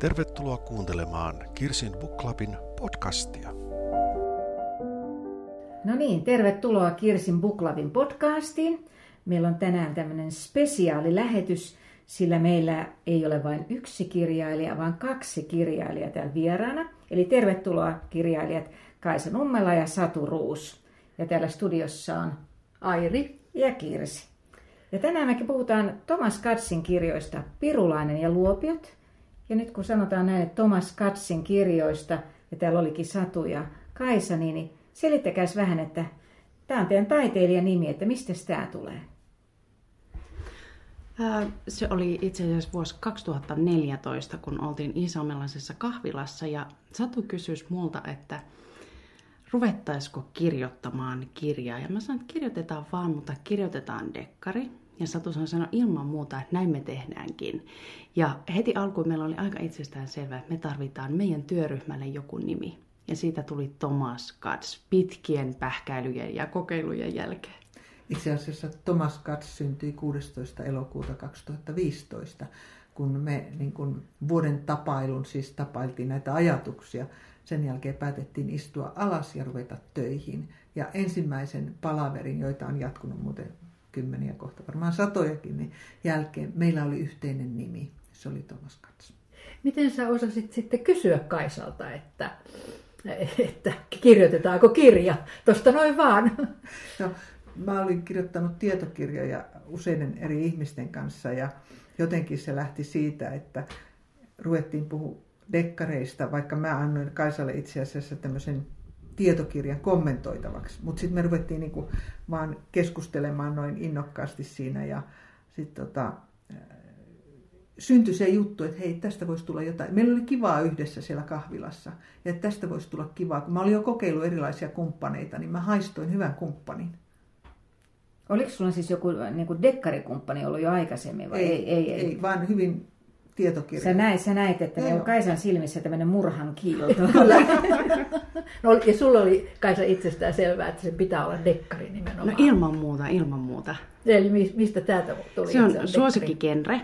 Tervetuloa kuuntelemaan Kirsin Book Clubin podcastia. No niin, tervetuloa Kirsin Book Clubin podcastiin. Meillä on tänään tämmöinen spesiaalilähetys, sillä meillä ei ole vain yksi kirjailija, vaan kaksi kirjailijaa täällä vieraana. Eli tervetuloa kirjailijat Kaisa Nummela ja Satu Ruus. Ja täällä studiossa on Airi ja Kirsi. Ja tänään me puhutaan Thomas Katsin kirjoista Pirulainen ja Luopiot. Ja nyt kun sanotaan näin, että Thomas Katsin kirjoista, ja täällä olikin Satu ja Kaisa, niin selittäkääs vähän, että tämä on teidän taiteilijan nimi, että mistä tämä tulee? Se oli itse asiassa vuosi 2014, kun oltiin iisalmelaisessa kahvilassa ja Satu kysyi multa, että ruvettaisiko kirjoittamaan kirjaa. Ja mä sanoin, että kirjoitetaan vaan, mutta kirjoitetaan dekkari. Ja Satu sanoi ilman muuta, että näin me tehdäänkin. Ja heti alkuun meillä oli aika itsestään selvää, että me tarvitaan meidän työryhmälle joku nimi. Ja siitä tuli Thomas Katz pitkien pähkäilyjen ja kokeilujen jälkeen. Itse asiassa Thomas Katz syntyi 16. elokuuta 2015, kun me niin kun vuoden tapailun, siis tapailtiin näitä ajatuksia. Sen jälkeen päätettiin istua alas ja ruveta töihin. Ja ensimmäisen palaverin, joita on jatkunut muuten kymmeniä kohta, varmaan satojakin, niin jälkeen meillä oli yhteinen nimi. Se oli Thomas Katz. Miten sä osasit sitten kysyä Kaisalta, että, että kirjoitetaanko kirja? Tuosta noin vaan. No, mä olin kirjoittanut tietokirjoja useiden eri ihmisten kanssa ja jotenkin se lähti siitä, että ruvettiin puhua dekkareista, vaikka mä annoin Kaisalle itse asiassa tämmöisen tietokirjan kommentoitavaksi. Mutta sitten me ruvettiin niinku vaan keskustelemaan noin innokkaasti siinä ja sitten tota, syntyi se juttu, että hei, tästä voisi tulla jotain. Meillä oli kivaa yhdessä siellä kahvilassa ja että tästä voisi tulla kivaa. Kun mä olin jo kokeillut erilaisia kumppaneita, niin mä haistoin hyvän kumppanin. Oliko sulla siis joku niin kuin dekkarikumppani ollut jo aikaisemmin? Vai ei, ei, ei, ei, vaan hyvin tietokirja. Sä näit, sä näit että ne on Kaisan silmissä tämmöinen murhan kiilto. Kyllä. no, ja sulla oli Kaisa itsestään selvää, että se pitää olla dekkari nimenomaan. No ilman muuta, ilman muuta. Eli mistä täältä tuli? Se on suosikkigenre.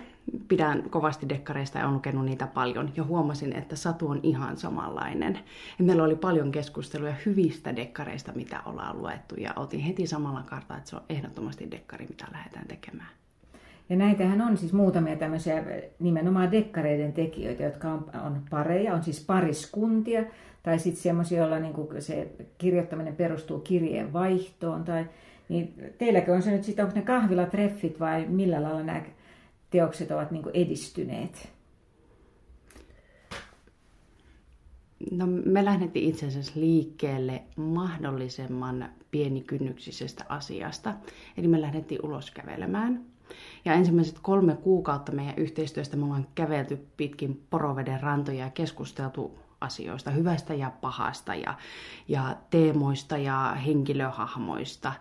Pidän kovasti dekkareista ja olen lukenut niitä paljon. Ja huomasin, että Satu on ihan samanlainen. Ja meillä oli paljon keskusteluja hyvistä dekkareista, mitä ollaan luettu. Ja otin heti samalla kartalla, että se on ehdottomasti dekkari, mitä lähdetään tekemään. Ja näitähän on siis muutamia tämmöisiä nimenomaan dekkareiden tekijöitä, jotka on, on pareja, on siis pariskuntia, tai sitten semmoisia, joilla niinku se kirjoittaminen perustuu kirjeen vaihtoon. Tai, niin teilläkö on se nyt sitten, onko ne kahvilatreffit vai millä lailla nämä teokset ovat niinku edistyneet? No me lähdettiin itse asiassa liikkeelle mahdollisimman pienikynnyksisestä asiasta. Eli me lähdettiin ulos kävelemään ja ensimmäiset kolme kuukautta meidän yhteistyöstä me ollaan kävelty pitkin poroveden rantoja ja keskusteltu asioista, hyvästä ja pahasta ja, ja teemoista ja henkilöhahmoista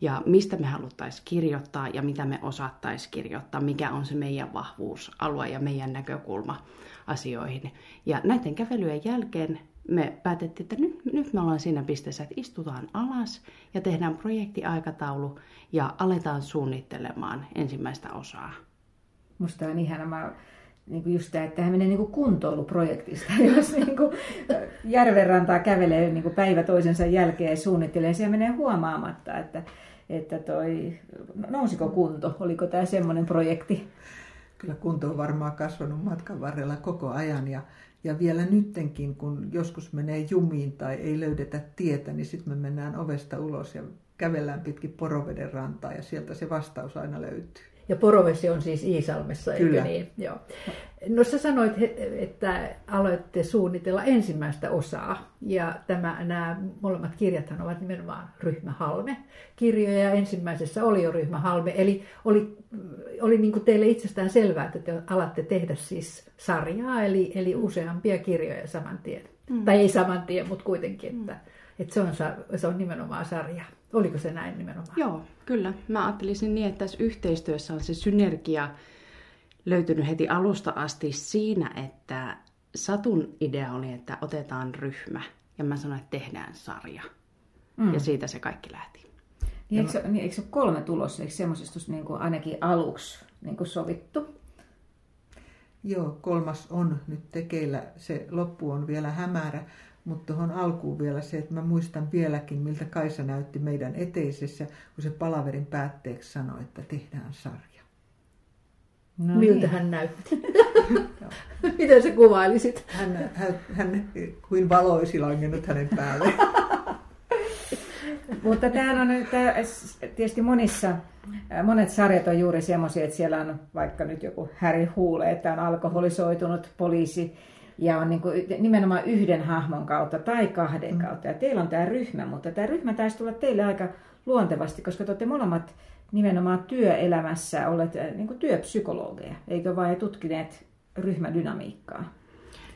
ja mistä me haluttaisiin kirjoittaa ja mitä me osattaisiin kirjoittaa, mikä on se meidän vahvuusalue ja meidän näkökulma asioihin. Ja näiden kävelyjen jälkeen me päätettiin, että nyt, nyt me ollaan siinä pisteessä, että istutaan alas ja tehdään projektiaikataulu ja aletaan suunnittelemaan ensimmäistä osaa. Musta on ihana. Mä niin kuin just tämä, että hän menee niin kuin kuntoiluprojektista. Jos niin kuin järvenrantaa kävelee niin kuin päivä toisensa jälkeen ja suunnittelee, se menee huomaamatta, että, että toi, nousiko kunto, oliko tämä semmoinen projekti? Kyllä kunto on varmaan kasvanut matkan varrella koko ajan ja ja vielä nyttenkin, kun joskus menee jumiin tai ei löydetä tietä, niin sitten me mennään ovesta ulos ja kävellään pitkin Poroveden rantaa ja sieltä se vastaus aina löytyy. Ja Porovesi on siis Iisalmessa, Kyllä. eikö niin? Joo. No sä sanoit, että aloitte suunnitella ensimmäistä osaa. Ja tämä, nämä molemmat kirjathan ovat nimenomaan ryhmähalme-kirjoja. Ja ensimmäisessä oli jo ryhmähalme. Eli oli, oli niin kuin teille itsestään selvää, että te alatte tehdä siis sarjaa, eli, eli useampia kirjoja saman tien. Mm. Tai ei saman tien, mutta kuitenkin, että, että se, on, se on nimenomaan sarja. Oliko se näin nimenomaan? Joo, kyllä. Mä ajattelisin niin, että tässä yhteistyössä on se synergia löytynyt heti alusta asti siinä, että Satun idea oli, että otetaan ryhmä ja mä sanoin, että tehdään sarja. Mm. Ja siitä se kaikki lähti. Niin eikö, se, niin eikö se ole kolme tulossa? Eikö semmoisesta niin kuin ainakin aluksi niin kuin sovittu? Joo, kolmas on nyt tekeillä. Se loppu on vielä hämärä, mutta tuohon alkuun vielä se, että mä muistan vieläkin, miltä Kaisa näytti meidän eteisessä, kun se palaverin päätteeksi sanoi, että tehdään sarja. No Miltä niin. hän näytti? Miten sä kuvailisit? Hän, hän, hän kuin valo olisi langennut hänen päälle. Mutta tämä on tämä, tietysti monissa, monet sarjat on juuri semmoisia, että siellä on vaikka nyt joku Harry Huule, että on alkoholisoitunut poliisi ja on niin kuin nimenomaan yhden hahmon kautta tai kahden mm. kautta. Ja teillä on tämä ryhmä, mutta tämä ryhmä taisi tulla teille aika luontevasti, koska te olette molemmat nimenomaan työelämässä olleet niin kuin työpsykologeja, eikö vain tutkineet ryhmädynamiikkaa?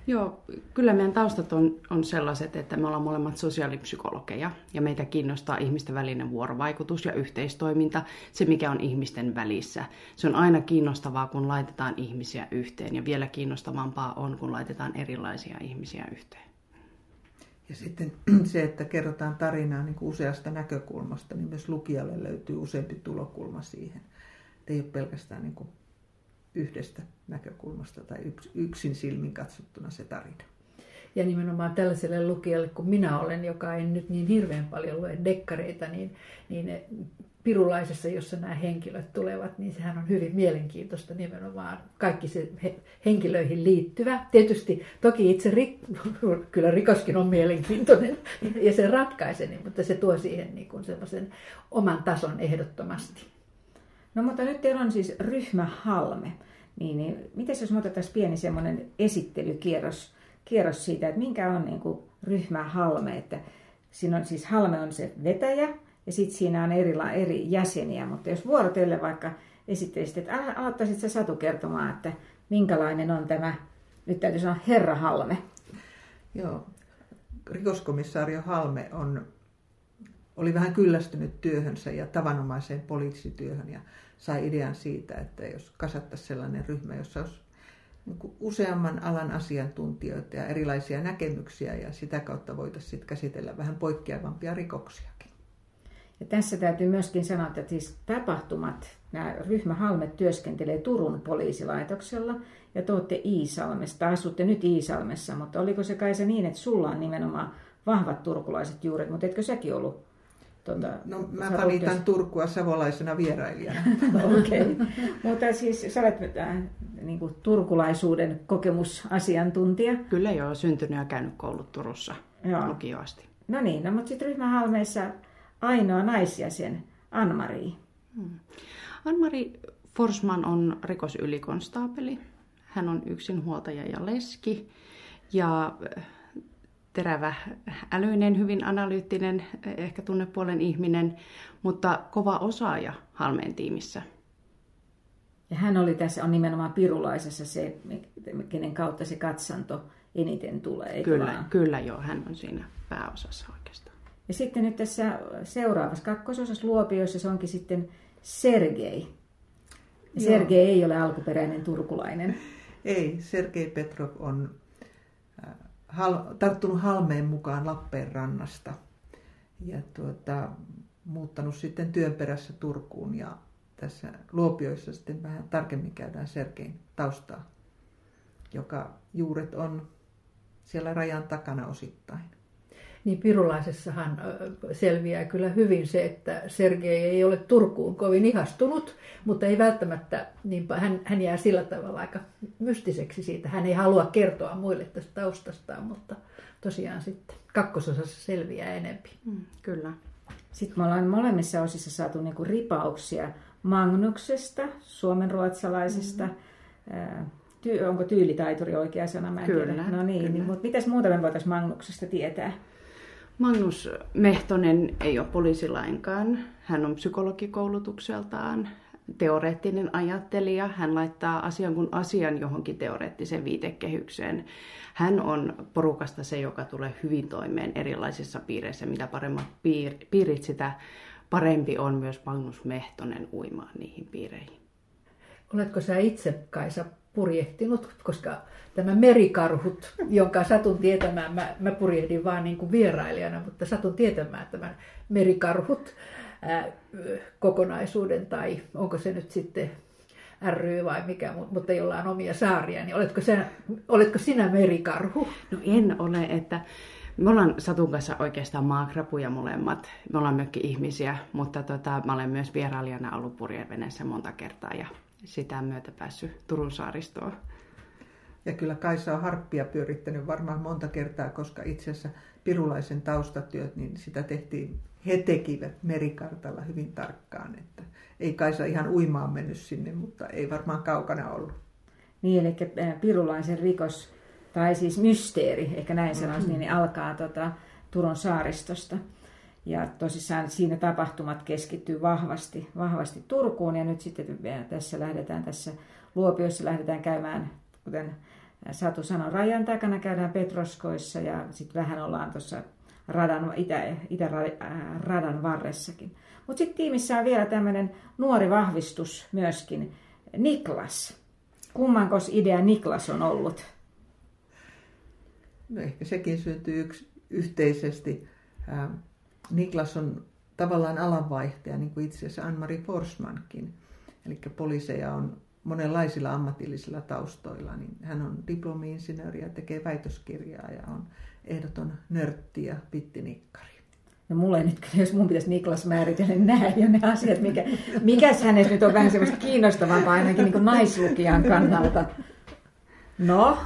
Joo, kyllä meidän taustat on, on sellaiset, että me ollaan molemmat sosiaalipsykologeja ja meitä kiinnostaa ihmisten välinen vuorovaikutus ja yhteistoiminta, se mikä on ihmisten välissä. Se on aina kiinnostavaa, kun laitetaan ihmisiä yhteen ja vielä kiinnostavampaa on, kun laitetaan erilaisia ihmisiä yhteen. Ja sitten se, että kerrotaan tarinaa niin kuin useasta näkökulmasta, niin myös lukijalle löytyy useampi tulokulma siihen. Et ei ole pelkästään niin kuin yhdestä näkökulmasta tai yksin silmin katsottuna se tarina. Ja nimenomaan tällaiselle lukijalle kuin minä olen, joka en nyt niin hirveän paljon lue dekkareita, niin, niin Pirulaisessa, jossa nämä henkilöt tulevat, niin sehän on hyvin mielenkiintoista nimenomaan kaikki se henkilöihin liittyvä. Tietysti toki itse rik- kyllä rikoskin on mielenkiintoinen ja se ratkaisee, niin, mutta se tuo siihen niin kuin semmoisen oman tason ehdottomasti. No mutta nyt teillä on siis ryhmä Halme. Niin, niin miten jos me otetaan pieni semmoinen esittelykierros kierros siitä, että minkä on niin kuin ryhmä Halme, että siinä on siis Halme on se vetäjä, ja sitten siinä on eri, eri jäseniä, mutta jos vuorotelle vaikka esittelisit, että aloittaisit sä Satu kertomaan, että minkälainen on tämä, nyt täytyy sanoa Herra Halme. Joo, rikoskomissaario Halme on, oli vähän kyllästynyt työhönsä ja tavanomaiseen poliisityöhön ja sai idean siitä, että jos kasattaisiin sellainen ryhmä, jossa olisi niin useamman alan asiantuntijoita ja erilaisia näkemyksiä ja sitä kautta voitaisiin käsitellä vähän poikkeavampia rikoksia. Ja tässä täytyy myöskin sanoa, että siis tapahtumat, nämä ryhmä Halmet työskentelee Turun poliisilaitoksella ja te olette Iisalmesta, asutte nyt Iisalmessa, mutta oliko se kai se niin, että sulla on nimenomaan vahvat turkulaiset juuret, mutta etkö säkin ollut Tuota, no mä valitan. Turkua savolaisena vierailijana. Okei. Okay. Mutta siis sä olet äh, niin kuin, turkulaisuuden kokemusasiantuntija. Kyllä joo, syntynyt ja käynyt koulut Turussa joo. lukioasti. No niin, no, mutta sitten ryhmähalmeissa ainoa naisjäsen, Anmari. Hmm. Anmari Forsman on rikosylikonstaapeli. Hän on yksinhuoltaja ja leski. Ja äh, terävä, älyinen, hyvin analyyttinen, ehkä tunnepuolen ihminen, mutta kova osaaja Halmeen tiimissä. Ja hän oli tässä, on nimenomaan Pirulaisessa se, kenen kautta se katsanto eniten tulee. Kyllä, vaan? kyllä joo, hän on siinä pääosassa oikeastaan. Ja sitten nyt tässä seuraavassa kakkososassa Luopioissa se onkin sitten Sergei. Ja Sergei ei ole alkuperäinen turkulainen. Ei, Sergei Petrov on hal, tarttunut Halmeen mukaan Lappeenrannasta ja tuota, muuttanut sitten työn perässä Turkuun ja tässä Luopioissa sitten vähän tarkemmin käydään Sergein taustaa, joka juuret on siellä rajan takana osittain niin Pirulaisessahan selviää kyllä hyvin se, että Sergei ei ole Turkuun kovin ihastunut, mutta ei välttämättä, niin hän, hän jää sillä tavalla aika mystiseksi siitä. Hän ei halua kertoa muille tästä taustastaan, mutta tosiaan sitten kakkososassa selviää enempi. Mm, kyllä. Sitten me ollaan molemmissa osissa saatu niinku ripauksia Magnuksesta, suomenruotsalaisesta, mm-hmm. Ty- onko tyylitaituri oikea sana? Mä en kyllä, tiedä. No niin, kyllä. niin mutta mitäs muuta me voitaisiin Magnuksesta tietää? Magnus Mehtonen ei ole poliisi lainkaan. Hän on psykologikoulutukseltaan teoreettinen ajattelija. Hän laittaa asian kuin asian johonkin teoreettiseen viitekehykseen. Hän on porukasta se, joka tulee hyvin toimeen erilaisissa piireissä. Mitä paremmat piir- piirit, sitä parempi on myös Magnus Mehtonen uimaan niihin piireihin. Oletko sä itse, Kaisa, purjehtinut, koska tämä merikarhut, jonka satun tietämään, mä, mä purjehdin vaan niin kuin vierailijana, mutta satun tietämään tämän merikarhut ää, kokonaisuuden, tai onko se nyt sitten ry vai mikä, mutta jolla on omia saaria, niin oletko, sinä, oletko sinä merikarhu? No en ole, että me ollaan Satun kanssa oikeastaan maakrapuja molemmat. Me ollaan myöskin ihmisiä, mutta tota, mä olen myös vierailijana ollut purjeveneessä monta kertaa ja sitä myötä päässyt Turun saaristoon. Ja kyllä Kaisa on harppia pyörittänyt varmaan monta kertaa, koska itse asiassa pirulaisen taustatyöt, niin sitä tehtiin, he tekivät merikartalla hyvin tarkkaan. Että ei Kaisa ihan uimaan mennyt sinne, mutta ei varmaan kaukana ollut. Niin, eli pirulaisen rikos, tai siis mysteeri, ehkä näin sanoisin, mm-hmm. niin alkaa tota, Turun saaristosta. Ja tosissaan siinä tapahtumat keskittyy vahvasti, vahvasti Turkuun ja nyt sitten tässä lähdetään tässä Luopiossa lähdetään käymään, kuten Satu sanoi, rajan takana käydään Petroskoissa ja sitten vähän ollaan tuossa radan, itä, itäradan varressakin. Mutta sitten tiimissä on vielä tämmöinen nuori vahvistus myöskin, Niklas. Kummankos idea Niklas on ollut? No ehkä sekin syntyy yksi, yhteisesti. Niklas on tavallaan alanvaihtaja, niin kuin itse asiassa Anne-Marie Forsmankin. Eli poliiseja on monenlaisilla ammatillisilla taustoilla. Niin hän on diplomi-insinööri ja tekee väitöskirjaa ja on ehdoton nörtti ja pittinikkari. No mulle nyt, jos mun pitäisi Niklas määritellä, nämä jo ne asiat, mikä, mikäs hänestä nyt on vähän semmoista kiinnostavampaa ainakin niin naislukijan kannalta. No,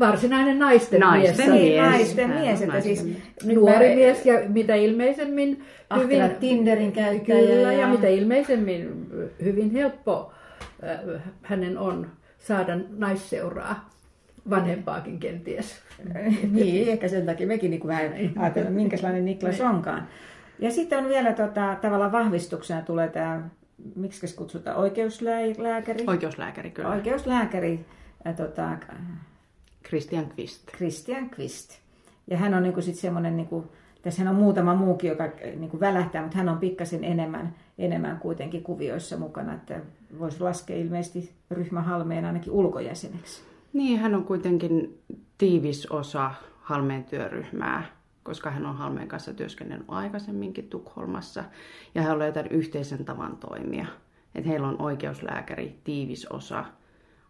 varsinainen naisten, naisten mies. mies. Naisten mies, että siis nuori mä... mies ja mitä ilmeisemmin hyvin Tinderin käyttäjä. Kyllä, ja... ja mitä ilmeisemmin hyvin helppo äh, hänen on saada naisseuraa vanhempaakin kenties. niin, ehkä sen takia mekin niin vähän ajatellaan, minkälainen Niklas niin. onkaan. Ja sitten on vielä tota, tavallaan vahvistuksena tulee tämä, miksi kutsutaan, oikeuslääkäri? Oikeuslääkäri, kyllä. Oikeuslääkäri, ja, tota, Christian Quist. Christian Quist. Ja hän on niinku sit semmoinen, niinku, tässä on muutama muukin, joka niinku välähtää, mutta hän on pikkasen enemmän, enemmän kuitenkin kuvioissa mukana, että voisi laskea ilmeisesti ryhmä Halmeen ainakin ulkojäseneksi. Niin, hän on kuitenkin tiivis osa Halmeen työryhmää, koska hän on Halmeen kanssa työskennellyt aikaisemminkin Tukholmassa ja hän on löytänyt yhteisen tavan toimia. Että heillä on oikeuslääkäri, tiivis osa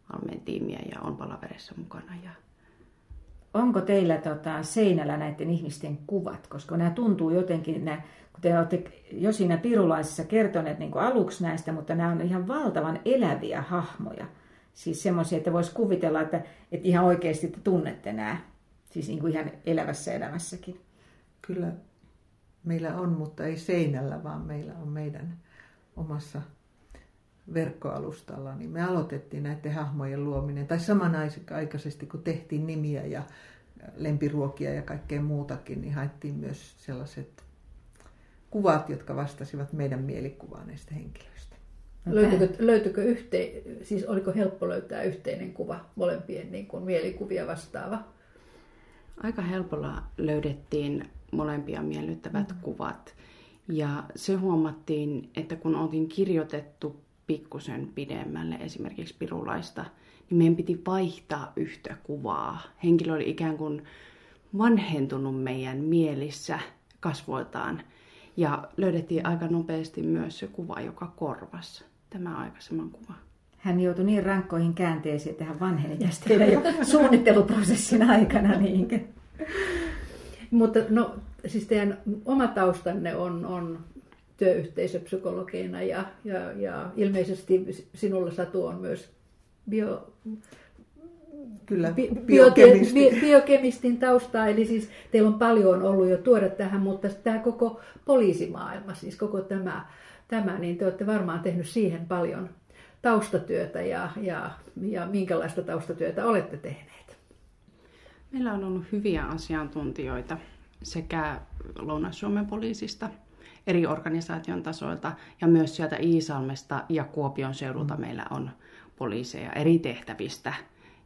Halmeen tiimiä ja on palaverissa mukana. Ja... Onko teillä tota, seinällä näiden ihmisten kuvat? Koska nämä tuntuu jotenkin, nämä, kun te olette jo siinä pirulaisessa kertoneet niin kuin aluksi näistä, mutta nämä on ihan valtavan eläviä hahmoja. Siis semmoisia, että voisi kuvitella, että, että ihan oikeasti te tunnette nämä. Siis niin kuin ihan elävässä elämässäkin. Kyllä meillä on, mutta ei seinällä, vaan meillä on meidän omassa verkkoalustalla, niin me aloitettiin näiden hahmojen luominen, tai samanaikaisesti kun tehtiin nimiä ja lempiruokia ja kaikkea muutakin, niin haettiin myös sellaiset kuvat, jotka vastasivat meidän mielikuvaa näistä henkilöistä. Löytyykö, löytyykö yhteen, siis oliko helppo löytää yhteinen kuva molempien niin kuin mielikuvia vastaava? Aika helpolla löydettiin molempia miellyttävät mm. kuvat. Ja se huomattiin, että kun oltiin kirjoitettu pikkusen pidemmälle esimerkiksi pirulaista, niin meidän piti vaihtaa yhtä kuvaa. Henkilö oli ikään kuin vanhentunut meidän mielissä kasvoiltaan. Ja löydettiin aika nopeasti myös se kuva, joka korvasi tämä aikaisemman kuva. Hän joutui niin rankkoihin käänteisiin, että hän vanheni tästä teidän jo suunnitteluprosessin aikana. Niinkö? Mutta no, siis teidän oma taustanne on, on työyhteisöpsykologeina ja, ja, ja ilmeisesti sinulla Satu on myös bio, Kyllä, bi, biokemisti. Bi, biokemistin taustaa, eli siis teillä on paljon ollut jo tuoda tähän, mutta tämä koko poliisimaailma, siis koko tämä, tämä niin te olette varmaan tehnyt siihen paljon taustatyötä ja, ja, ja minkälaista taustatyötä olette tehneet? Meillä on ollut hyviä asiantuntijoita sekä Lounais-Suomen poliisista eri organisaation tasoilta ja myös sieltä Iisalmesta ja Kuopion seudulta mm. meillä on poliiseja eri tehtävistä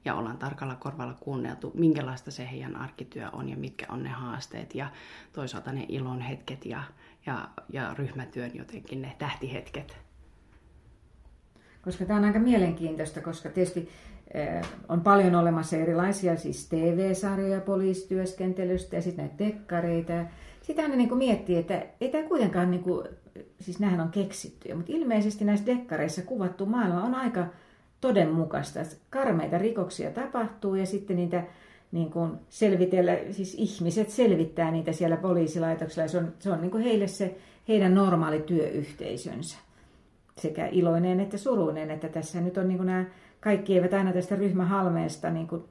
ja ollaan tarkalla korvalla kuunneltu, minkälaista se heidän arkityö on ja mitkä on ne haasteet ja toisaalta ne ilon hetket ja, ja, ja ryhmätyön jotenkin ne tähtihetket. Koska tämä on aika mielenkiintoista, koska tietysti eh, on paljon olemassa erilaisia siis TV-sarjoja poliisityöskentelystä ja sitten näitä tekkareita sitä ne niin miettii, että ei tämä kuitenkaan, niin kuin, siis nämähän on keksittyjä, mutta ilmeisesti näissä dekkareissa kuvattu maailma on aika todenmukaista. Karmeita rikoksia tapahtuu ja sitten niitä niin kuin selvitellä, siis ihmiset selvittää niitä siellä poliisilaitoksella ja se on, se on niin kuin heille se heidän normaali työyhteisönsä. Sekä iloinen että suruinen, että tässä nyt on niin kuin nämä, kaikki eivät aina tästä ryhmähalmeesta niin, kuin,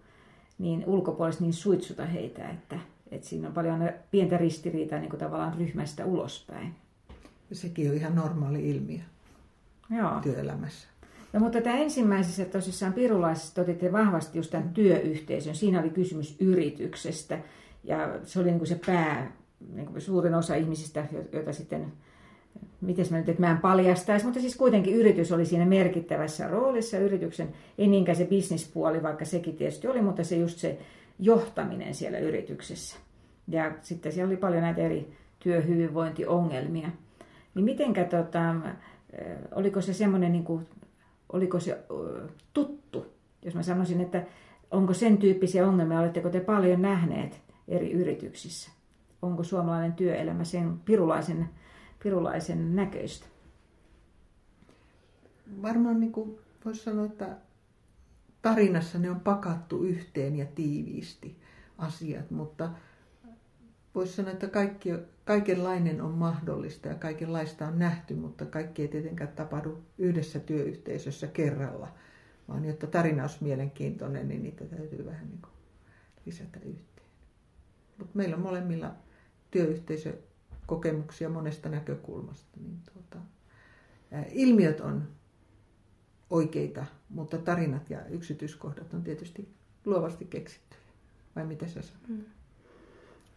niin ulkopuolisesti niin suitsuta heitä, että, että siinä on paljon pientä ristiriitaa niin kuin tavallaan ryhmästä ulospäin. Ja sekin on ihan normaali ilmiö Joo. työelämässä. No, mutta tämä ensimmäisessä tosissaan Pirulaisessa otitte vahvasti just tämän työyhteisön. Siinä oli kysymys yrityksestä ja se oli niin kuin se pää, niin kuin suurin osa ihmisistä, joita sitten, miten mä nyt, että mä en paljastaisi, mutta siis kuitenkin yritys oli siinä merkittävässä roolissa. Yrityksen, ei niinkään se bisnispuoli, vaikka sekin tietysti oli, mutta se just se johtaminen siellä yrityksessä. Ja sitten siellä oli paljon näitä eri työhyvinvointiongelmia. Niin mitenkä, tota, oliko se semmoinen niin kuin oliko se tuttu, jos mä sanoisin, että onko sen tyyppisiä ongelmia, oletteko te paljon nähneet eri yrityksissä? Onko suomalainen työelämä sen pirulaisen, pirulaisen näköistä? Varmaan niin kuin voisi sanoa, että tarinassa ne on pakattu yhteen ja tiiviisti asiat, mutta voisi sanoa, että kaikki, kaikenlainen on mahdollista ja kaikenlaista on nähty, mutta kaikki ei tietenkään tapahdu yhdessä työyhteisössä kerralla, vaan jotta tarina olisi mielenkiintoinen, niin niitä täytyy vähän niin kuin lisätä yhteen. Mutta meillä on molemmilla työyhteisökokemuksia monesta näkökulmasta, niin tuota, ilmiöt on oikeita, mutta tarinat ja yksityiskohdat on tietysti luovasti keksitty. Vai mitä sä sanot? Mm.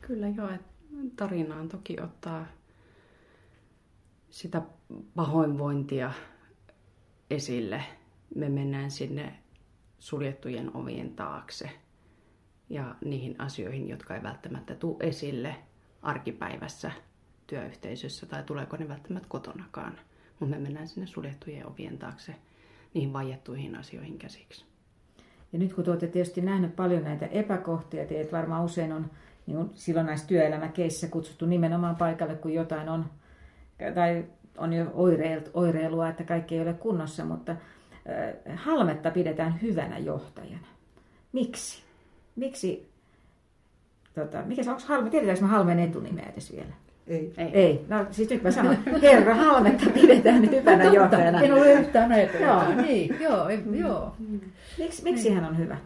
Kyllä joo, että tarinaan toki ottaa sitä pahoinvointia esille. Me mennään sinne suljettujen ovien taakse ja niihin asioihin, jotka ei välttämättä tule esille arkipäivässä työyhteisössä tai tuleeko ne välttämättä kotonakaan. Mutta me mennään sinne suljettujen ovien taakse niihin vaiettuihin asioihin käsiksi. Ja nyt kun te olette tietysti nähneet paljon näitä epäkohtia, teet varmaan usein on niin silloin näissä työelämäkeissä kutsuttu nimenomaan paikalle, kun jotain on, tai on jo oireilua, että kaikki ei ole kunnossa, mutta halmetta pidetään hyvänä johtajana. Miksi? Miksi? Tota, mikä se onko halme? Tiedetäänkö me halmeen etunimeä edes vielä? Ei. Ei. Ei. No siis nyt mä sanon, herra halmetta pidetään hyvänä johtajana. En ole yhtään ajatellut. Joo. Niin, joo, joo. Miksi, miksi hän on hyvä?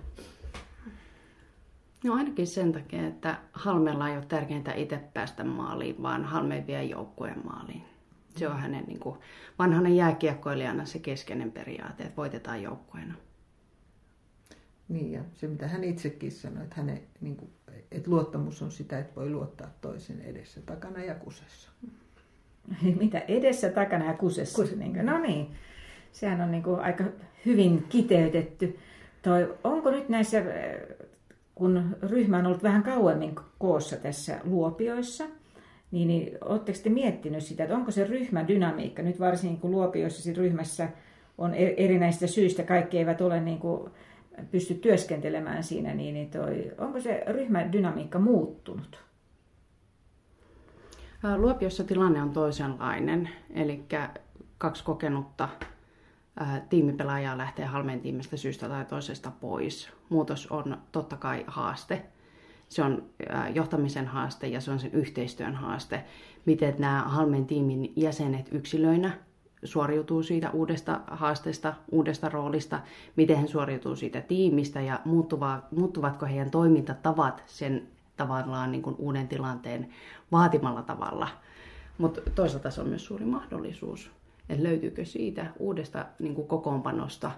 No ainakin sen takia, että Halmella ei ole tärkeintä itse päästä maaliin, vaan Halme vie joukkueen maaliin. Se on hänen niin kuin, vanhana jääkiekkoilijana se keskeinen periaate, että voitetaan joukkueena. Niin ja se mitä hän itsekin sanoi, että, hänen, niin kuin, että luottamus on sitä, että voi luottaa toisen edessä, takana ja kusessa. Mitä edessä, takana ja kusessa? Kus. Niin no niin, sehän on niin kuin aika hyvin kiteytetty. Toi, onko nyt näissä kun ryhmä on ollut vähän kauemmin koossa tässä Luopioissa, niin, niin oletteko te miettinyt sitä, että onko se ryhmädynamiikka, nyt varsinkin kun Luopioissa ryhmässä on e-, erinäistä syistä, kaikki eivät ole niin kuin pysty työskentelemään siinä, niin, niin toi, onko se ryhmädynamiikka muuttunut? Luopiossa tilanne on toisenlainen, eli kaksi kokenutta tiimipelaajaa lähtee Halmeen tiimistä syystä tai toisesta pois. Muutos on totta kai haaste. Se on johtamisen haaste ja se on sen yhteistyön haaste. Miten nämä Halmeen tiimin jäsenet yksilöinä suoriutuu siitä uudesta haasteesta, uudesta roolista, miten he suoriutuu siitä tiimistä ja muuttuvatko heidän toimintatavat sen tavallaan niin kuin uuden tilanteen vaatimalla tavalla. Mutta toisaalta se on myös suuri mahdollisuus että löytyykö siitä uudesta niin kuin kokoonpanosta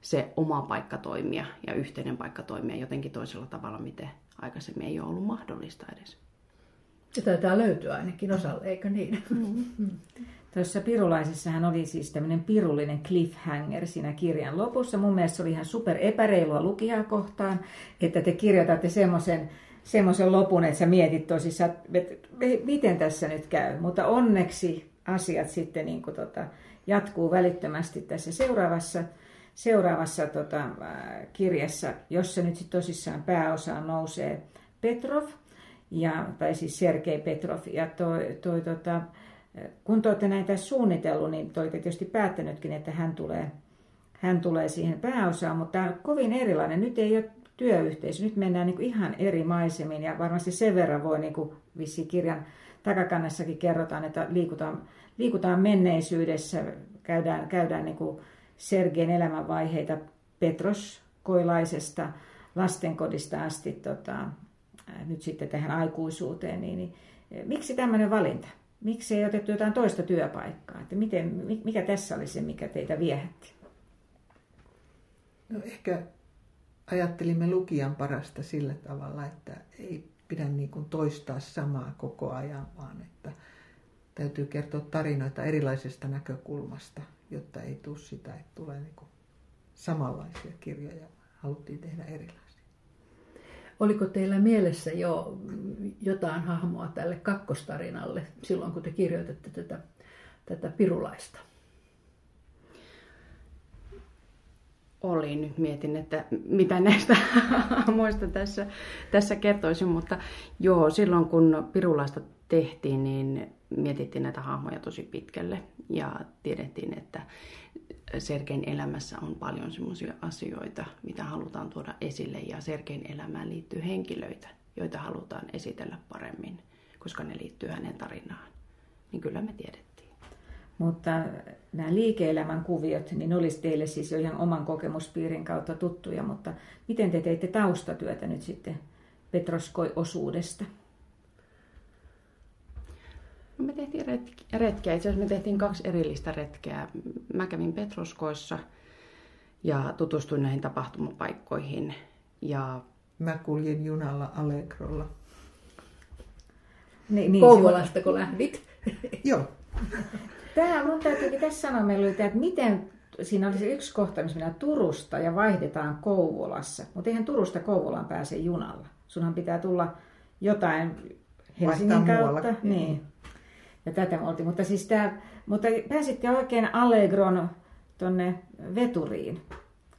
se oma paikka toimia ja yhteinen paikka toimia jotenkin toisella tavalla, miten aikaisemmin ei ole ollut mahdollista edes. Se taitaa löytyä ainakin osalle, eikö niin? Mm. Tuossa Pirulaisessahan oli siis tämmöinen pirullinen cliffhanger siinä kirjan lopussa. Mun mielestä se oli ihan super epäreilua lukijaa kohtaan, että te kirjoitatte semmoisen semmoisen lopun, että sä mietit tosissaan, että miten tässä nyt käy. Mutta onneksi asiat sitten niin kuin tota, jatkuu välittömästi tässä seuraavassa, seuraavassa tota, äh, kirjassa, jossa nyt sitten tosissaan pääosaan nousee Petrov. ja, tai siis Sergei Petrov. Ja toi, toi, tota, kun te olette näitä suunnitellut, niin te olette tietysti päättänytkin, että hän tulee, hän tulee siihen pääosaan, mutta on kovin erilainen. Nyt ei ole työyhteisö, nyt mennään niin ihan eri maisemiin ja varmasti sen verran voi niin kuin kirjan takakannessakin kerrotaan, että liikutaan, liikutaan menneisyydessä, käydään, käydään niin kuin Sergeen elämänvaiheita Petroskoilaisesta lastenkodista asti tota, nyt sitten tähän aikuisuuteen, niin, niin miksi tämmöinen valinta? Miksi ei otettu jotain toista työpaikkaa? Että miten, mikä tässä oli se, mikä teitä viehätti? No ehkä ajattelimme lukijan parasta sillä tavalla, että ei pidä niin kuin toistaa samaa koko ajan, vaan että täytyy kertoa tarinoita erilaisesta näkökulmasta, jotta ei tule sitä, että tulee niin kuin samanlaisia kirjoja. Haluttiin tehdä erilaisia. Oliko teillä mielessä jo jotain hahmoa tälle kakkostarinalle silloin, kun te kirjoitatte tätä, tätä pirulaista? oli. Nyt mietin, että mitä näistä hahmoista tässä, tässä kertoisin, mutta joo, silloin kun Pirulaista tehtiin, niin mietittiin näitä hahmoja tosi pitkälle ja tiedettiin, että Sergein elämässä on paljon sellaisia asioita, mitä halutaan tuoda esille ja Sergein elämään liittyy henkilöitä, joita halutaan esitellä paremmin, koska ne liittyy hänen tarinaan. Niin kyllä me tiedettiin. Mutta nämä liike-elämän kuviot, niin olisi teille siis jo ihan oman kokemuspiirin kautta tuttuja, mutta miten te teitte taustatyötä nyt sitten Petroskoi-osuudesta? No me tehtiin retkeä. Itse asiassa me tehtiin kaksi erillistä retkeä. Mä kävin Petroskoissa ja tutustuin näihin tapahtumapaikkoihin. Ja... Mä kuljin junalla Allegrolla. Niin, niin Kouvolasta kun lähdit. Joo. Tämä mun täytyykin tässä sanoa meille, että miten siinä oli se yksi kohta, missä mennään Turusta ja vaihdetaan Kouvolassa. Mutta eihän Turusta Kouvolaan pääse junalla. Sunhan pitää tulla jotain Helsingin Vaihtaa kautta. Niin. Ja tätä oltiin. Mutta, siis tää, mutta pääsitte oikein Allegron tonne veturiin,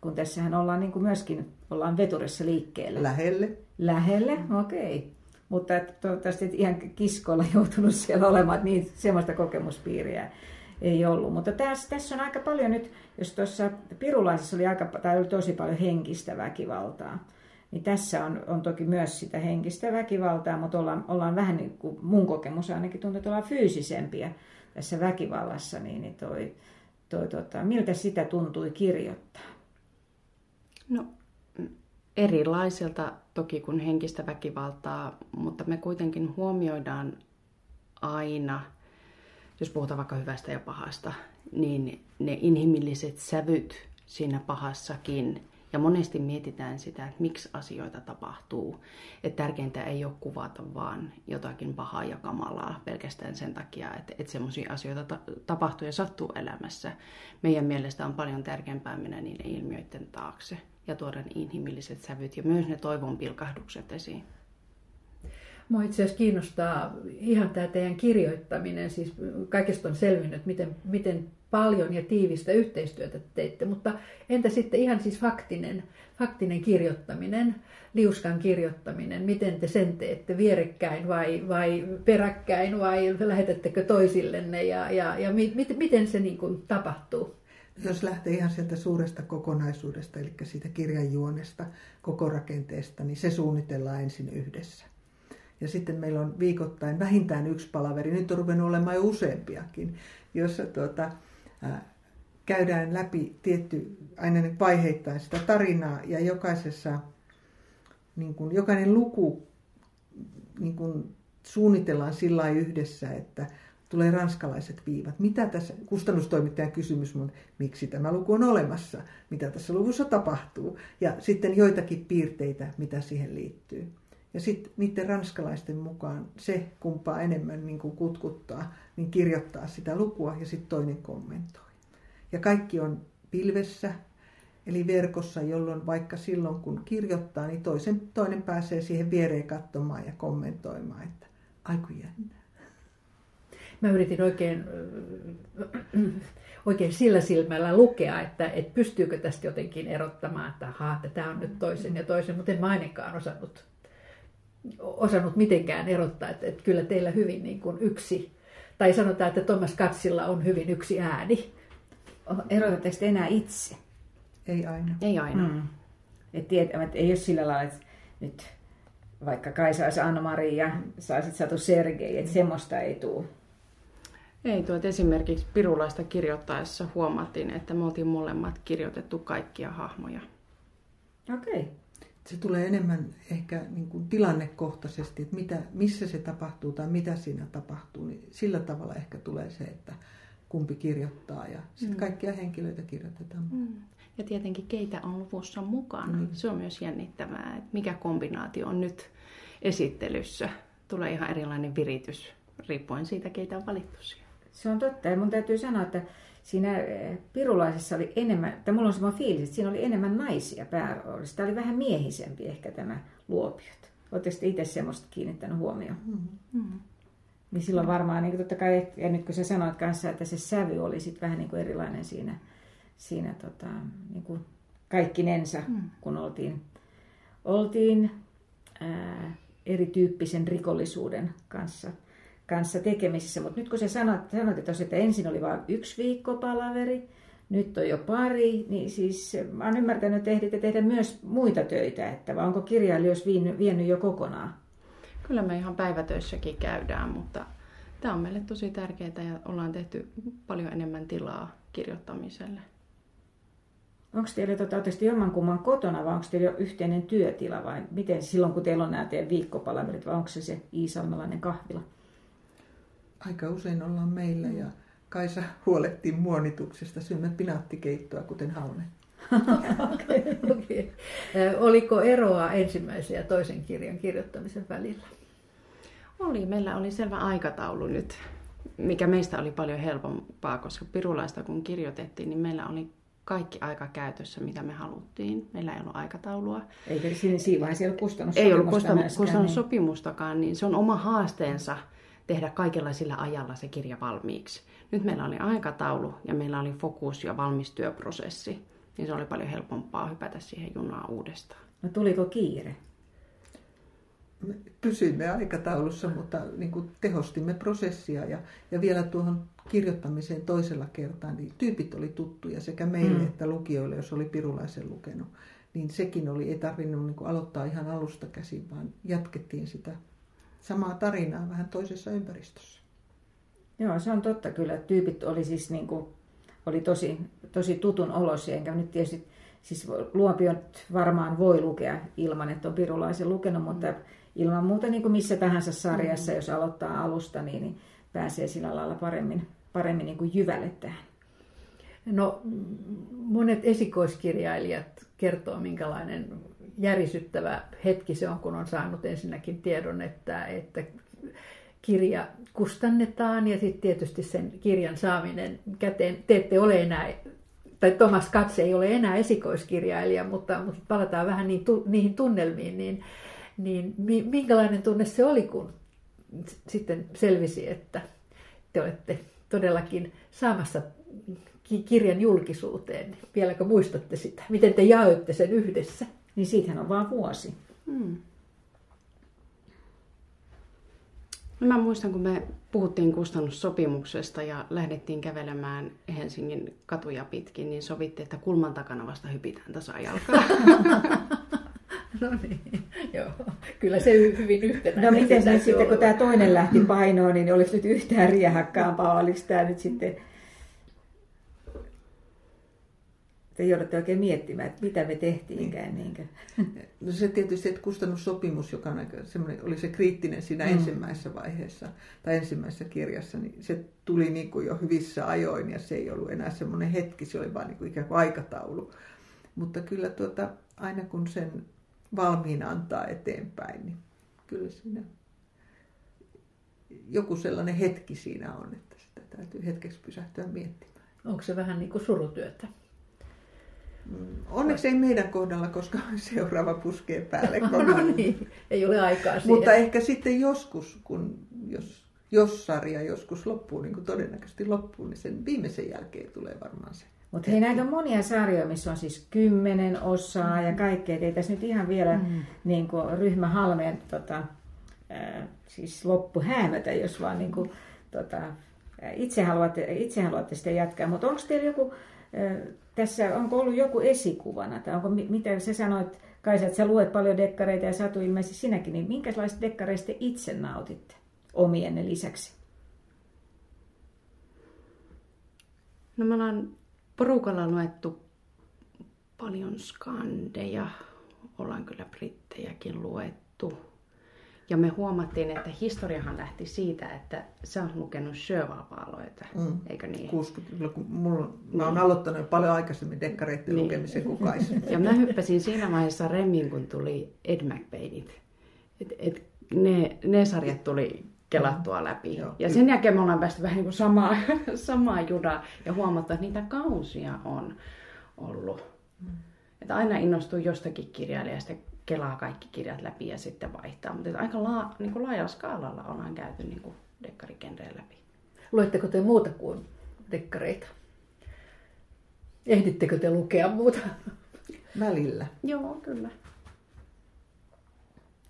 kun tässähän ollaan niin kuin myöskin ollaan veturissa liikkeellä. Lähelle. Lähelle, okei. Okay. Mutta toivottavasti et ihan kiskolla joutunut siellä olemaan, että niin semmoista kokemuspiiriä ei ollut. Mutta tässä, tässä on aika paljon nyt, jos tuossa Pirulaisessa oli, aika, tai oli tosi paljon henkistä väkivaltaa, niin tässä on, on toki myös sitä henkistä väkivaltaa, mutta ollaan, ollaan vähän niin kuin mun kokemus ainakin tuntuu, että ollaan fyysisempiä tässä väkivallassa, niin, niin toi, toi, tota, miltä sitä tuntui kirjoittaa? No erilaiselta toki kuin henkistä väkivaltaa, mutta me kuitenkin huomioidaan aina, jos puhutaan vaikka hyvästä ja pahasta, niin ne inhimilliset sävyt siinä pahassakin. Ja monesti mietitään sitä, että miksi asioita tapahtuu. Että tärkeintä ei ole kuvata vaan jotakin pahaa ja kamalaa pelkästään sen takia, että, että semmoisia asioita ta- tapahtuu ja sattuu elämässä. Meidän mielestä on paljon tärkeämpää mennä niiden ilmiöiden taakse ja tuoda ne inhimilliset sävyt ja myös ne toivon pilkahdukset esiin. Mua itse asiassa kiinnostaa ihan tämä teidän kirjoittaminen, siis kaikesta on selvinnyt, miten, miten paljon ja tiivistä yhteistyötä teitte, mutta entä sitten ihan siis faktinen, faktinen kirjoittaminen, liuskan kirjoittaminen, miten te sen teette, vierekkäin vai, vai peräkkäin vai lähetettekö toisillenne? Ja, ja, ja mi, miten se niin kuin tapahtuu? jos lähtee ihan sieltä suuresta kokonaisuudesta, eli siitä kirjanjuonesta, koko rakenteesta, niin se suunnitellaan ensin yhdessä. Ja sitten meillä on viikoittain vähintään yksi palaveri, nyt on ruvennut olemaan jo useampiakin, jossa tuota, ää, käydään läpi tietty, aina vaiheittain sitä tarinaa ja jokaisessa, niin kuin, jokainen luku niin kuin, suunnitellaan sillä yhdessä, että tulee ranskalaiset viivat. Mitä tässä, kustannustoimittajan kysymys on, miksi tämä luku on olemassa, mitä tässä luvussa tapahtuu, ja sitten joitakin piirteitä, mitä siihen liittyy. Ja sitten niiden ranskalaisten mukaan se, kumpaa enemmän niin kuin kutkuttaa, niin kirjoittaa sitä lukua ja sitten toinen kommentoi. Ja kaikki on pilvessä, eli verkossa, jolloin vaikka silloin kun kirjoittaa, niin toisen, toinen pääsee siihen viereen katsomaan ja kommentoimaan, että aiku jännä mä yritin oikein, oikein sillä silmällä lukea, että, että pystyykö tästä jotenkin erottamaan, että tämä on nyt toisen ja toisen, mutta en mä ainakaan osannut osannut mitenkään erottaa, että, että kyllä teillä hyvin niin kuin yksi, tai sanotaan, että Thomas Katsilla on hyvin yksi ääni. Erotatteko te enää itse? Ei aina. Ei aina. Mm. Et tiedä, että ei ole sillä lailla, että nyt vaikka Kaisa olisi Anna-Maria ja saisit Satu Sergei, että semmoista ei tule. Ei tuo, esimerkiksi Pirulaista kirjoittaessa huomattiin, että me oltiin molemmat kirjoitettu kaikkia hahmoja. Okei. Okay. Se tulee enemmän ehkä niin kuin tilannekohtaisesti, että mitä, missä se tapahtuu tai mitä siinä tapahtuu. Niin sillä tavalla ehkä tulee se, että kumpi kirjoittaa ja sitten mm. kaikkia henkilöitä kirjoitetaan. Mm. Ja tietenkin keitä on luvussa mukana. Mm. Se on myös jännittävää, että mikä kombinaatio on nyt esittelyssä. Tulee ihan erilainen viritys riippuen siitä, keitä on valittu siihen. Se on totta. Ja mun täytyy sanoa, että siinä eh, Pirulaisessa oli enemmän, tai mulla on semmoinen fiilis, että siinä oli enemmän naisia pääroolissa. Tämä oli vähän miehisempi ehkä tämä Luopiot. Oletteko itse semmoista kiinnittänyt huomioon? Mm-hmm. Niin silloin varmaan, niin totta kai, ja nyt kun sä sanoit kanssa, että se sävy oli sitten vähän niin kuin erilainen siinä, siinä tota, niin kuin kaikkinensa, mm. kun oltiin, oltiin ää, erityyppisen rikollisuuden kanssa – kanssa tekemisissä. Mutta nyt kun sä sanot, sanot että, että ensin oli vain yksi viikko palaveri, nyt on jo pari, niin siis mä oon ymmärtänyt, että ehditte tehdä myös muita töitä, että vai onko kirjailijoissa vienyt, vienyt jo kokonaan? Kyllä me ihan päivätöissäkin käydään, mutta tämä on meille tosi tärkeää ja ollaan tehty paljon enemmän tilaa kirjoittamiselle. Onko teillä tota, jommankumman kotona vai onko teillä jo yhteinen työtila vai miten silloin kun teillä on nämä teidän viikkopalaverit vai onko se se Iisalmelainen kahvila? Aika usein ollaan meillä ja Kaisa huolehtii muonituksesta. Syömme pinaattikeittoa, kuten Halme. okay, okay. Oliko eroa ensimmäisen ja toisen kirjan kirjoittamisen välillä? Oli. Meillä oli selvä aikataulu nyt, mikä meistä oli paljon helpompaa, koska Pirulaista kun kirjoitettiin, niin meillä oli kaikki aika käytössä, mitä me haluttiin. Meillä ei ollut aikataulua. Eikä siinä, siinä vaiheessa ei ollut kustannussopimusta Ei ollut kustannussopimustakaan, niin se on oma haasteensa. Mm tehdä kaikella sillä ajalla se kirja valmiiksi. Nyt meillä oli aikataulu ja meillä oli fokus ja valmis työprosessi, niin se oli paljon helpompaa hypätä siihen junaan uudestaan. No tuliko kiire? Me pysyimme aikataulussa, mutta niin kuin tehostimme prosessia ja, ja vielä tuohon kirjoittamiseen toisella kertaa, niin tyypit oli tuttuja sekä meille mm. että lukijoille, jos oli Pirulaisen lukenut. Niin sekin oli, ei tarvinnut niin kuin aloittaa ihan alusta käsin, vaan jatkettiin sitä samaa tarinaa vähän toisessa ympäristössä. Joo, se on totta kyllä. Tyypit oli siis niin kuin, oli tosi, tosi tutun olosia, enkä nyt tietysti, siis Luopiot varmaan voi lukea ilman, että on Pirulaisen lukenut, mutta mm. ilman muuta niin kuin missä tahansa sarjassa, mm. jos aloittaa alusta, niin, niin pääsee sillä lailla paremmin, paremmin niin kuin jyvälle tähän. No, monet esikoiskirjailijat kertoo, minkälainen järisyttävä hetki se on, kun on saanut ensinnäkin tiedon, että, että kirja kustannetaan ja sitten tietysti sen kirjan saaminen käteen. Te ette ole enää, tai Thomas Katse ei ole enää esikoiskirjailija, mutta, mutta palataan vähän niin, tu, niihin tunnelmiin, niin, niin minkälainen tunne se oli, kun sitten selvisi, että te olette todellakin saamassa kirjan julkisuuteen. Vieläkö muistatte sitä? Miten te jaoitte sen yhdessä? Niin siitähän on vaan vuosi. Hmm. No mä muistan, kun me puhuttiin kustannussopimuksesta ja lähdettiin kävelemään Helsingin katuja pitkin, niin sovittiin, että kulman takana vasta hypitään tasajalkaa. no niin, joo. Kyllä se hyvin yhtenäinen. No miten nyt sitten, kun tämä toinen lähti painoon, niin oliko nyt yhtään riehakkaampaa, oliko tämä nyt sitten te joudutte oikein miettimään, että mitä me tehtiinkään. Niin. No se tietysti, että kustannussopimus, joka oli se kriittinen siinä mm. ensimmäisessä vaiheessa tai ensimmäisessä kirjassa, niin se tuli niin kuin jo hyvissä ajoin ja se ei ollut enää semmoinen hetki, se oli vain niin kuin ikään kuin aikataulu. Mutta kyllä tuota, aina kun sen valmiina antaa eteenpäin, niin kyllä siinä joku sellainen hetki siinä on, että sitä täytyy hetkeksi pysähtyä miettimään. Onko se vähän niin kuin surutyötä? Mm, onneksi ei meidän kohdalla, koska seuraava puskee päälle No niin, ei ole aikaa siihen. Mutta ehkä sitten joskus, kun, jos, jos sarja joskus loppuu, niin kuin todennäköisesti loppuu, niin sen viimeisen jälkeen tulee varmaan se Mutta hei, näitä on monia sarjoja, missä on siis kymmenen osaa ja kaikkea. Ei tässä nyt ihan vielä mm. niin kuin, ryhmä halmeen tota, äh, siis loppu häämötä, jos vaan niin kuin, tota, itse, haluatte, itse haluatte sitä jatkaa. Mutta onko teillä joku, äh, tässä, onko ollut joku esikuvana? Tai onko, mitä sä sanoit, Kaisa, että sä luet paljon dekkareita ja Satu ilmeisesti sinäkin, niin minkälaista dekkareista itse nautitte omienne lisäksi? No me ollaan porukalla luettu paljon skandeja, ollaan kyllä brittejäkin luettu. Ja me huomattiin, että historiahan lähti siitä, että sä oot lukenut Sjövalpaaloita, mm. eikö niin? 60 kun mulla, mä oon niin. aloittanut paljon aikaisemmin dekkareiden niin. lukemisen kuin. Ja mä hyppäsin siinä vaiheessa remmin, kun tuli Ed McBainit. Et, et ne, ne sarjat tuli kelattua läpi. Joo. Ja sen jälkeen me ollaan päästy vähän niin kuin samaa, samaa judaa ja huomattu, että niitä kausia on ollut. Mm. Että aina innostuu jostakin kirjailijasta, kelaa kaikki kirjat läpi ja sitten vaihtaa. Mutta aika laa, niin kuin laajalla skaalalla ollaan käyty niin kuin läpi. Luetteko te muuta kuin dekkareita? Ehdittekö te lukea muuta? Välillä. Joo, kyllä.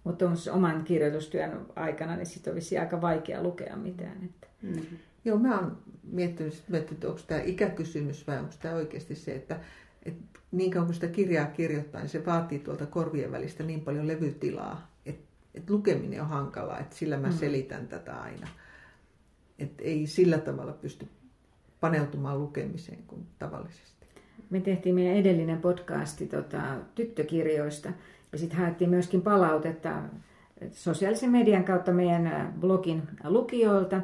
Mutta oman kirjoitustyön aikana niin sitten olisi aika vaikea lukea mitään. Että. Mm-hmm. Joo, mä oon miettinyt, miettinyt että onko tämä ikäkysymys vai onko tämä oikeasti se, että, että niin kauan kun sitä kirjaa kirjoittaa, niin se vaatii tuolta korvien välistä niin paljon levytilaa, että, että lukeminen on hankalaa, että sillä mä mm. selitän tätä aina. Että ei sillä tavalla pysty paneutumaan lukemiseen kuin tavallisesti. Me tehtiin meidän edellinen podcasti tota, tyttökirjoista, ja sitten haettiin myöskin palautetta sosiaalisen median kautta meidän blogin lukijoilta.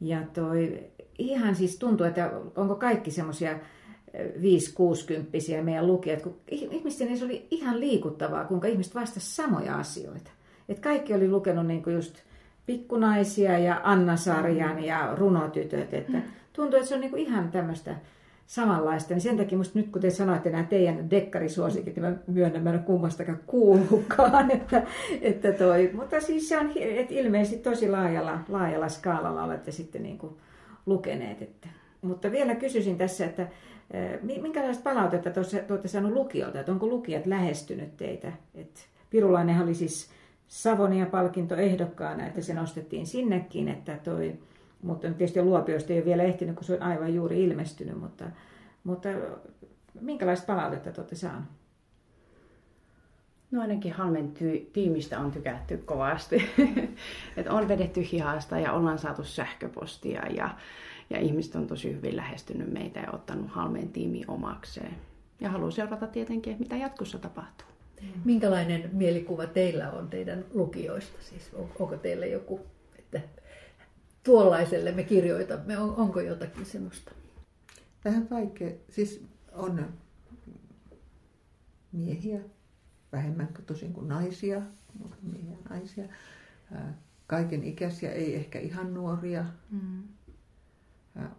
Ja toi ihan siis tuntuu, että onko kaikki semmoisia 5-60 meidän lukijat, kun ihmisten se oli ihan liikuttavaa, kuinka ihmiset vastasivat samoja asioita. Et kaikki oli lukenut niinku just pikkunaisia ja Anna-sarjan ja runotytöt. Että tuntuu, että se on niinku ihan tämmöistä samanlaista. Niin sen takia musta nyt kun te sanoitte nämä teidän dekkarisuosikit, niin mä myönnän, mä en ole kummastakaan kuullutkaan. Että, että toi, mutta siis se on että ilmeisesti tosi laajalla, laajalla skaalalla olette sitten niin kuin lukeneet. Että. Mutta vielä kysyisin tässä, että minkälaista palautetta te olette saaneet lukijoilta, että onko lukijat lähestynyt teitä? että Pirulainenhan oli siis Savonia-palkinto ehdokkaana, että se nostettiin sinnekin, että toi, mutta tietysti Luopiosta ei ole vielä ehtinyt, kun se on aivan juuri ilmestynyt, mutta, mutta minkälaista palautetta te olette saaneet? No ainakin Halmen ty- tiimistä on tykätty kovasti. että on vedetty hihasta ja ollaan saatu sähköpostia ja, ja ihmiset on tosi hyvin lähestynyt meitä ja ottanut Halmeen tiimi omakseen. Ja haluan seurata tietenkin, mitä jatkossa tapahtuu. Minkälainen mielikuva teillä on teidän lukijoista? Siis on, onko teillä joku, että tuollaiselle me kirjoitamme. On, onko jotakin semmoista? Vähän vaikea. Siis on miehiä, vähemmän tosin kuin naisia, mutta miehiä naisia. Kaiken ikäisiä, ei ehkä ihan nuoria, mm.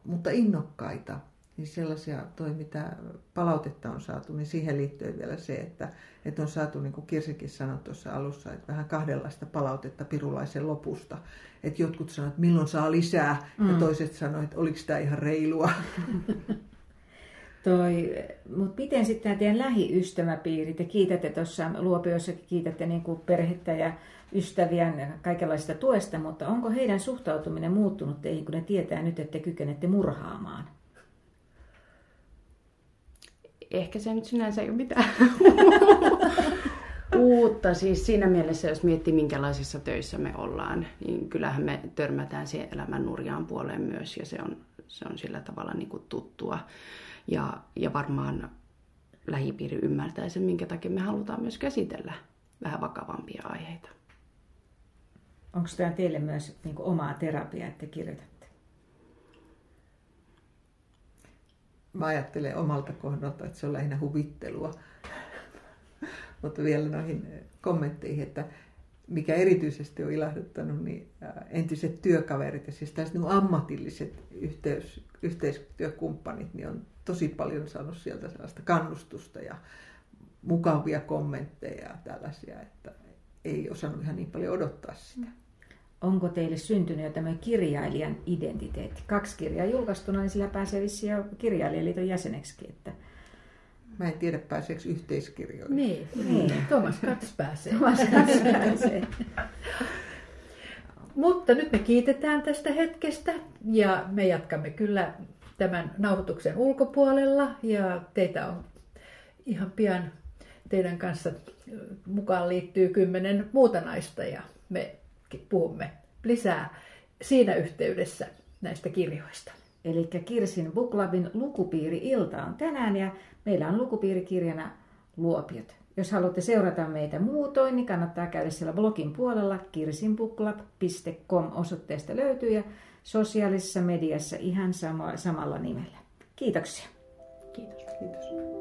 Mutta innokkaita niin sellaisia, toi mitä palautetta on saatu, niin siihen liittyy vielä se, että, että on saatu, niin kuin Kirsikin sanoi tuossa alussa, että vähän kahdenlaista palautetta Pirulaisen lopusta. Että jotkut sanoivat, että milloin saa lisää, mm. ja toiset sanoivat, että oliko tämä ihan reilua. Toi, mutta miten sitten tämä teidän lähiystäväpiiri, te kiitätte tuossa Luopiossakin, kiitätte niin kuin perhettä ja ystäviä kaikenlaista tuesta, mutta onko heidän suhtautuminen muuttunut teihin, kun ne tietää nyt, että te kykenette murhaamaan? ehkä se nyt sinänsä ei ole mitään uutta. Siis siinä mielessä, jos miettii minkälaisissa töissä me ollaan, niin kyllähän me törmätään siihen elämän nurjaan puoleen myös ja se on, se on sillä tavalla niin kuin tuttua. Ja, ja varmaan lähipiiri ymmärtää sen, minkä takia me halutaan myös käsitellä vähän vakavampia aiheita. Onko tämä teille myös niin omaa terapiaa, että kirjoitatte? mä ajattelen omalta kohdalta, että se on lähinnä huvittelua. Mutta vielä noihin kommentteihin, että mikä erityisesti on ilahduttanut, niin entiset työkaverit ja siis tällaiset niin ammatilliset yhteys, yhteistyökumppanit, niin on tosi paljon saanut sieltä sellaista kannustusta ja mukavia kommentteja ja tällaisia, että ei osannut ihan niin paljon odottaa sitä. onko teille syntynyt jo tämmöinen kirjailijan identiteetti? Kaksi kirjaa julkaistuna, niin sillä pääsee vissiin jo kirjailijaliiton jäseneksi. Että... Mä en tiedä, pääseekö yhteiskirjoihin. Niin, niin. Thomas Katz pääsee. Thomas Katz pääsee. Mutta nyt me kiitetään tästä hetkestä ja me jatkamme kyllä tämän nauhoituksen ulkopuolella ja teitä on ihan pian teidän kanssa mukaan liittyy kymmenen muuta naista ja me puhumme lisää siinä yhteydessä näistä kirjoista. Eli Kirsin Book Clubin lukupiiri-ilta on tänään ja meillä on lukupiirikirjana Luopiot. Jos haluatte seurata meitä muutoin, niin kannattaa käydä siellä blogin puolella kirsinbooklab.com osoitteesta löytyy ja sosiaalisessa mediassa ihan sama, samalla nimellä. Kiitoksia. Kiitos. Kiitos.